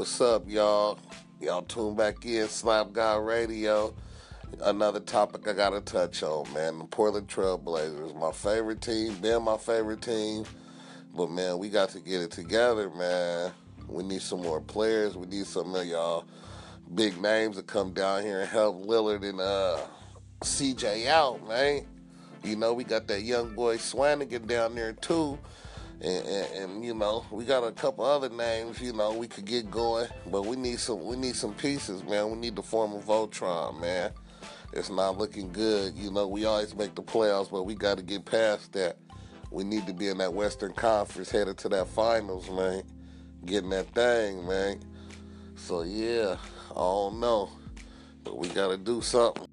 What's up, y'all? Y'all tune back in, Slap God Radio. Another topic I gotta touch on, man. The Portland Trailblazers, my favorite team, been my favorite team. But man, we got to get it together, man. We need some more players. We need some of y'all big names to come down here and help Lillard and uh, CJ out, man. You know, we got that young boy Swanigan down there too. And, and, and, you know we got a couple other names you know we could get going but we need some we need some pieces man. We need to form a Voltron man. It's not looking good you know. We always make the playoffs but we got to get past that. We need to be in that Western Conference headed to that finals man. Getting that thing man. So yeah I don't know but we got to do something